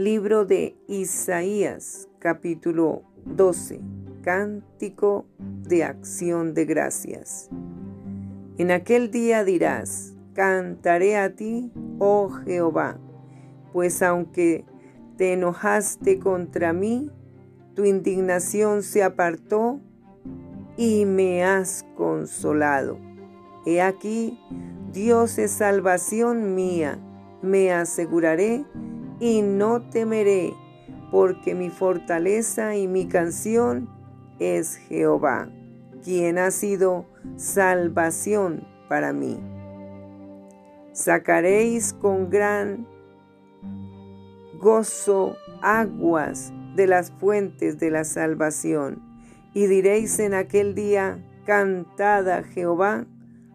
Libro de Isaías, capítulo 12. Cántico de acción de gracias. En aquel día dirás, cantaré a ti, oh Jehová, pues aunque te enojaste contra mí, tu indignación se apartó y me has consolado. He aquí, Dios es salvación mía, me aseguraré y no temeré, porque mi fortaleza y mi canción es Jehová, quien ha sido salvación para mí. Sacaréis con gran gozo aguas de las fuentes de la salvación, y diréis en aquel día, cantad a Jehová,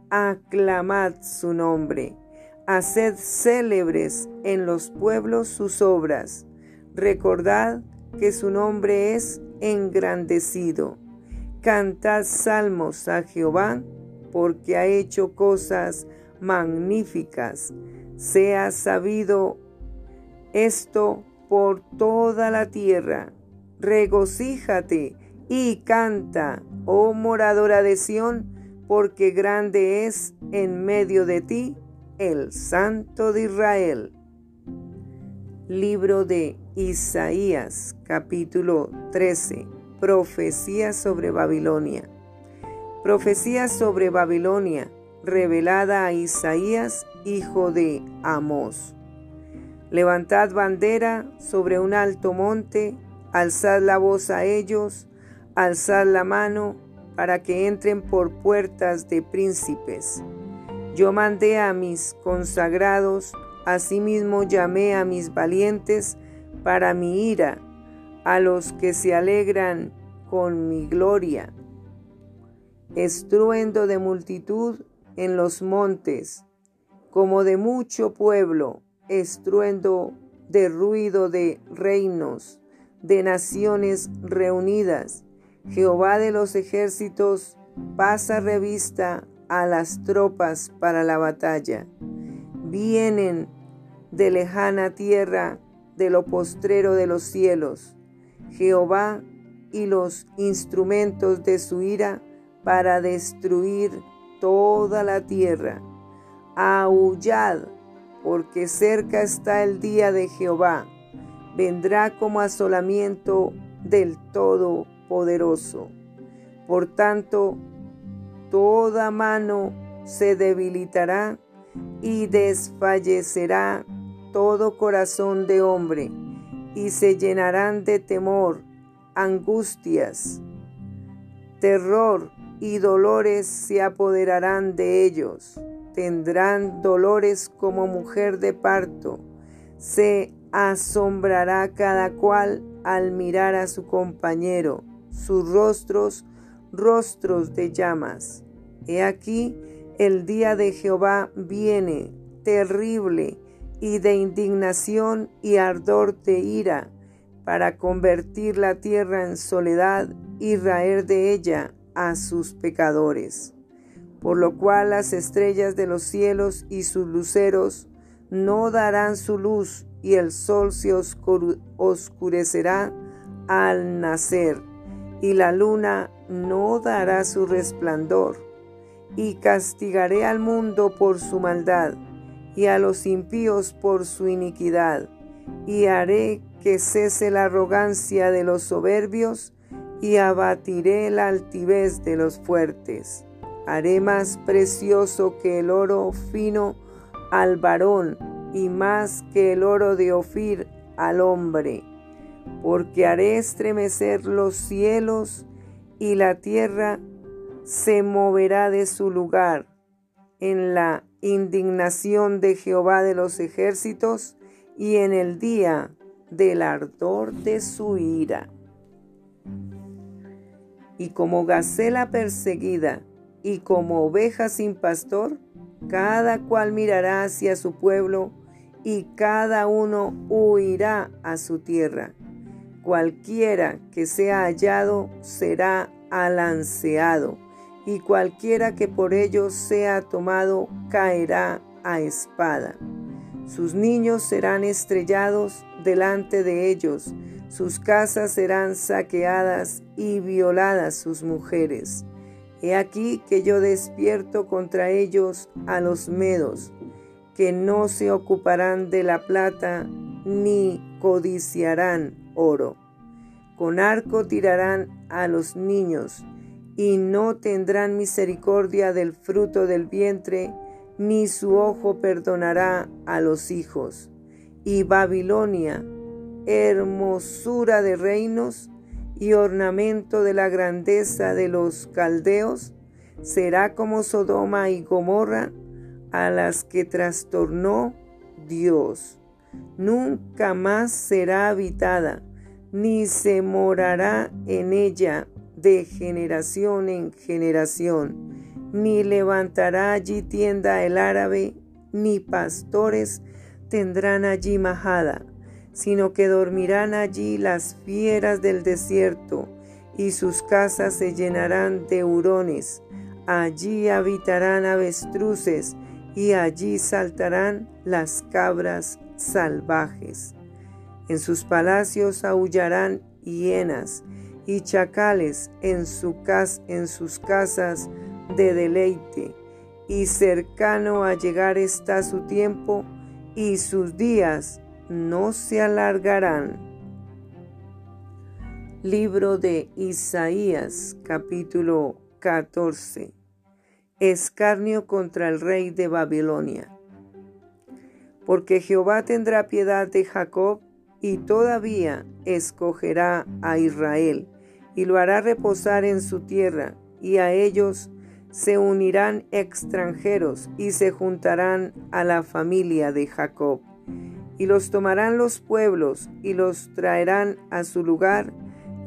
aclamad su nombre Haced célebres en los pueblos sus obras. Recordad que su nombre es engrandecido. Cantad salmos a Jehová, porque ha hecho cosas magníficas. Sea sabido esto por toda la tierra. Regocíjate y canta, oh moradora de Sión, porque grande es en medio de ti el Santo de Israel. Libro de Isaías, capítulo 13. Profecía sobre Babilonia. Profecía sobre Babilonia, revelada a Isaías, hijo de Amós. Levantad bandera sobre un alto monte, alzad la voz a ellos, alzad la mano, para que entren por puertas de príncipes yo mandé a mis consagrados, asimismo llamé a mis valientes para mi ira, a los que se alegran con mi gloria. Estruendo de multitud en los montes, como de mucho pueblo, estruendo de ruido de reinos, de naciones reunidas. Jehová de los ejércitos pasa revista a las tropas para la batalla. Vienen de lejana tierra, de lo postrero de los cielos, Jehová y los instrumentos de su ira para destruir toda la tierra. Aullad, porque cerca está el día de Jehová. Vendrá como asolamiento del Todopoderoso. Por tanto, toda mano se debilitará y desfallecerá todo corazón de hombre, y se llenarán de temor, angustias, terror y dolores se apoderarán de ellos. Tendrán dolores como mujer de parto. Se asombrará cada cual al mirar a su compañero. Sus rostros rostros de llamas. He aquí, el día de Jehová viene, terrible, y de indignación y ardor de ira, para convertir la tierra en soledad y raer de ella a sus pecadores. Por lo cual las estrellas de los cielos y sus luceros no darán su luz, y el sol se oscurecerá al nacer y la luna no dará su resplandor, y castigaré al mundo por su maldad, y a los impíos por su iniquidad, y haré que cese la arrogancia de los soberbios, y abatiré la altivez de los fuertes. Haré más precioso que el oro fino al varón, y más que el oro de Ofir al hombre porque haré estremecer los cielos y la tierra se moverá de su lugar en la indignación de Jehová de los ejércitos y en el día del ardor de su ira. Y como gacela perseguida y como oveja sin pastor, cada cual mirará hacia su pueblo y cada uno huirá a su tierra cualquiera que sea hallado será alanceado, y cualquiera que por ellos sea tomado caerá a espada. Sus niños serán estrellados delante de ellos, sus casas serán saqueadas y violadas sus mujeres. He aquí que yo despierto contra ellos a los medos, que no se ocuparán de la plata ni codiciarán oro. Con arco tirarán a los niños, y no tendrán misericordia del fruto del vientre, ni su ojo perdonará a los hijos. Y Babilonia, hermosura de reinos y ornamento de la grandeza de los caldeos, será como Sodoma y Gomorra, a las que trastornó Dios. Nunca más será habitada ni se morará en ella de generación en generación, ni levantará allí tienda el árabe, ni pastores tendrán allí majada, sino que dormirán allí las fieras del desierto, y sus casas se llenarán de hurones, allí habitarán avestruces, y allí saltarán las cabras salvajes. En sus palacios aullarán hienas y chacales en, su en sus casas de deleite, y cercano a llegar está su tiempo, y sus días no se alargarán. Libro de Isaías capítulo 14 Escarnio contra el rey de Babilonia. Porque Jehová tendrá piedad de Jacob y todavía escogerá a Israel y lo hará reposar en su tierra, y a ellos se unirán extranjeros y se juntarán a la familia de Jacob. Y los tomarán los pueblos y los traerán a su lugar,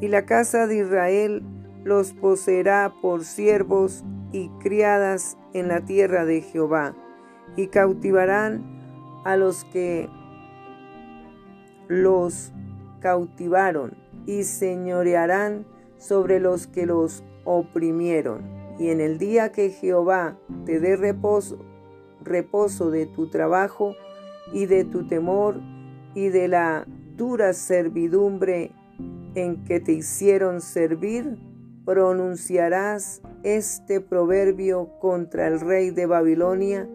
y la casa de Israel los poseerá por siervos y criadas en la tierra de Jehová, y cautivarán a los que los cautivaron y señorearán sobre los que los oprimieron. Y en el día que Jehová te dé reposo, reposo de tu trabajo y de tu temor y de la dura servidumbre en que te hicieron servir, pronunciarás este proverbio contra el rey de Babilonia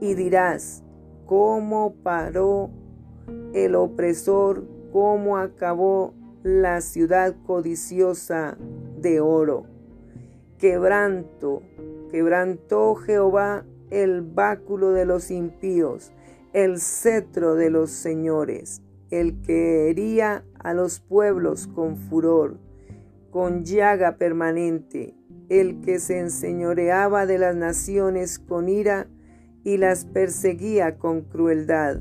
y dirás, ¿cómo paró el opresor, cómo acabó la ciudad codiciosa de oro. Quebranto, quebrantó Jehová el báculo de los impíos, el cetro de los señores, el que hería a los pueblos con furor, con llaga permanente, el que se enseñoreaba de las naciones con ira y las perseguía con crueldad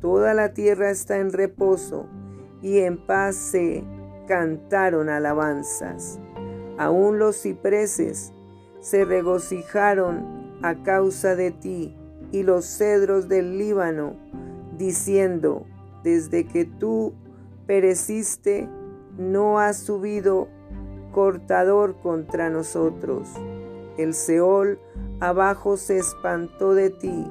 Toda la tierra está en reposo y en paz se cantaron alabanzas. Aún los cipreses se regocijaron a causa de ti y los cedros del Líbano, diciendo, desde que tú pereciste, no ha subido cortador contra nosotros. El Seol abajo se espantó de ti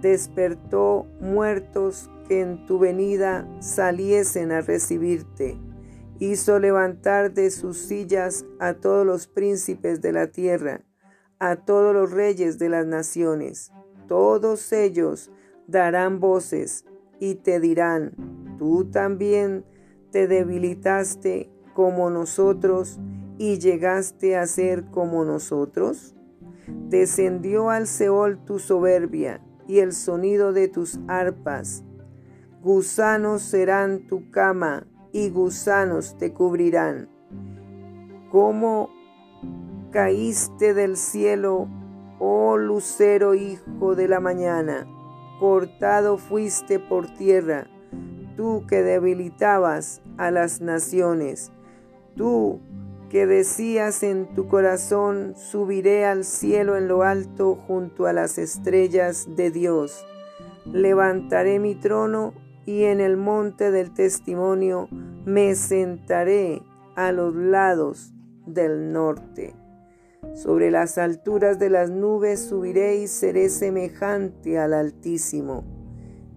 despertó muertos que en tu venida saliesen a recibirte. Hizo levantar de sus sillas a todos los príncipes de la tierra, a todos los reyes de las naciones. Todos ellos darán voces y te dirán, tú también te debilitaste como nosotros y llegaste a ser como nosotros. Descendió al Seol tu soberbia y el sonido de tus arpas. Gusanos serán tu cama y gusanos te cubrirán. Como caíste del cielo, oh lucero hijo de la mañana, cortado fuiste por tierra, tú que debilitabas a las naciones, tú que decías en tu corazón, subiré al cielo en lo alto junto a las estrellas de Dios. Levantaré mi trono y en el monte del testimonio me sentaré a los lados del norte. Sobre las alturas de las nubes subiré y seré semejante al Altísimo.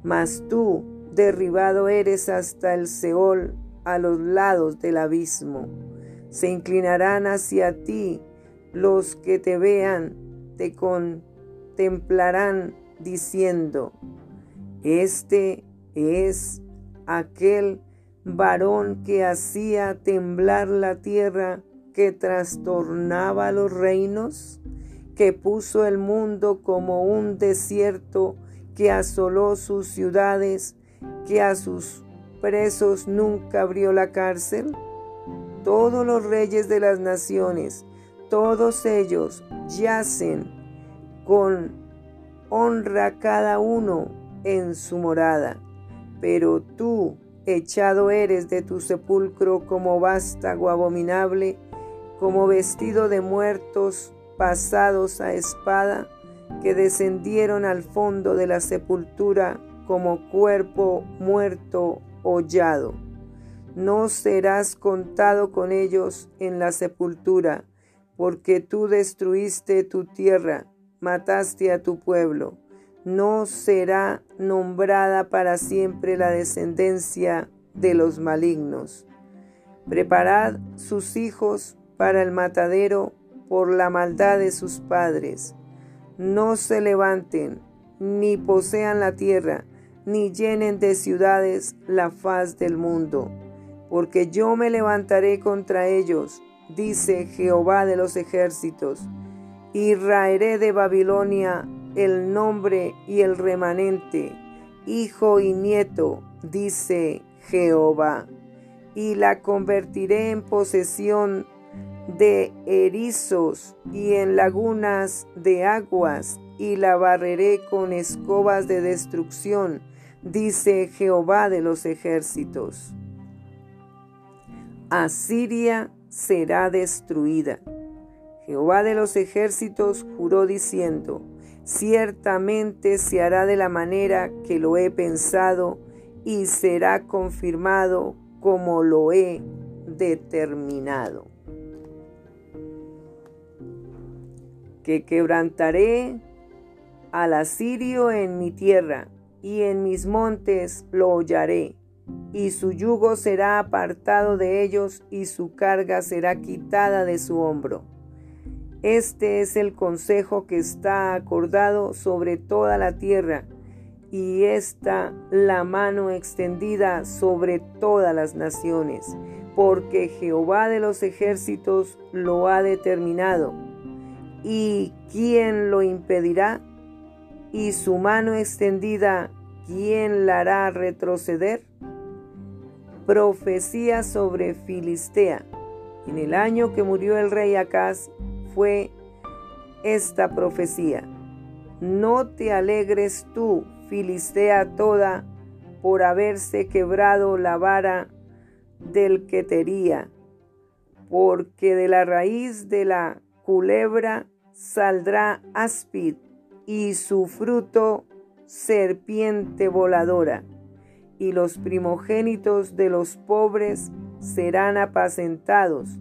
Mas tú derribado eres hasta el Seol a los lados del abismo. Se inclinarán hacia ti los que te vean, te contemplarán diciendo, Este es aquel varón que hacía temblar la tierra, que trastornaba los reinos, que puso el mundo como un desierto, que asoló sus ciudades, que a sus presos nunca abrió la cárcel? Todos los reyes de las naciones, todos ellos yacen con honra cada uno en su morada. Pero tú, echado eres de tu sepulcro como vástago abominable, como vestido de muertos pasados a espada, que descendieron al fondo de la sepultura como cuerpo muerto hollado. No serás contado con ellos en la sepultura, porque tú destruiste tu tierra, mataste a tu pueblo. No será nombrada para siempre la descendencia de los malignos. Preparad sus hijos para el matadero por la maldad de sus padres. No se levanten, ni posean la tierra, ni llenen de ciudades la faz del mundo, porque yo me levantaré contra ellos, dice Jehová de los ejércitos, y raeré de Babilonia el nombre y el remanente, hijo y nieto, dice Jehová, y la convertiré en posesión de erizos y en lagunas de aguas, y la barreré con escobas de destrucción, dice Jehová de los ejércitos. Asiria será destruida. Jehová de los ejércitos juró diciendo, ciertamente se hará de la manera que lo he pensado y será confirmado como lo he determinado. Que quebrantaré al asirio en mi tierra y en mis montes lo hollaré, y su yugo será apartado de ellos, y su carga será quitada de su hombro. Este es el consejo que está acordado sobre toda la tierra, y está la mano extendida sobre todas las naciones, porque Jehová de los ejércitos lo ha determinado. ¿Y quién lo impedirá? y su mano extendida, ¿quién la hará retroceder? Profecía sobre Filistea. En el año que murió el rey Acaz fue esta profecía. No te alegres tú, Filistea toda, por haberse quebrado la vara del que tería, porque de la raíz de la culebra saldrá áspid y su fruto serpiente voladora, y los primogénitos de los pobres serán apacentados,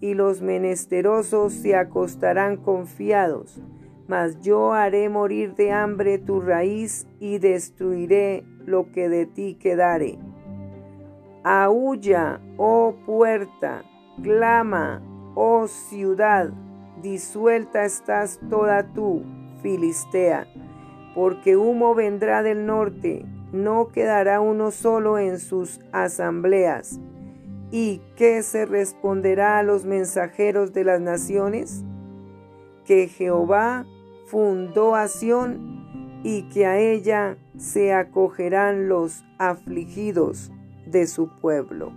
y los menesterosos se acostarán confiados. Mas yo haré morir de hambre tu raíz y destruiré lo que de ti quedare. Aúlla, oh puerta, clama, oh ciudad, disuelta estás toda tú Filistea, porque humo vendrá del norte, no quedará uno solo en sus asambleas. ¿Y qué se responderá a los mensajeros de las naciones? Que Jehová fundó a Sión y que a ella se acogerán los afligidos de su pueblo.